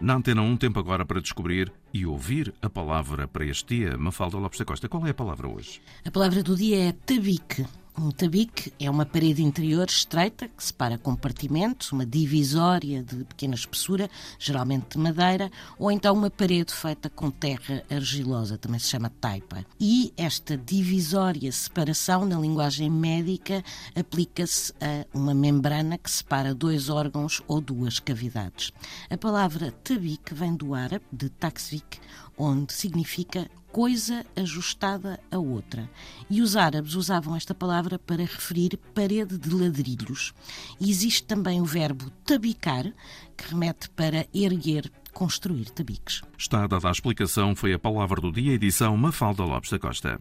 Na Antena 1, tempo agora para descobrir e ouvir a palavra para este dia. Mafalda Lopes da Costa, qual é a palavra hoje? A palavra do dia é tabique. Um tabique é uma parede interior estreita que separa compartimentos, uma divisória de pequena espessura, geralmente de madeira, ou então uma parede feita com terra argilosa, também se chama taipa. E esta divisória separação, na linguagem médica, aplica-se a uma membrana que separa dois órgãos ou duas cavidades. A palavra tabique vem do árabe, de taksvik, onde significa coisa ajustada a outra. E os árabes usavam esta palavra para referir parede de ladrilhos. E existe também o verbo tabicar, que remete para erguer, construir tabiques. Está dada a explicação, foi a palavra do dia, edição Mafalda Lopes da Costa.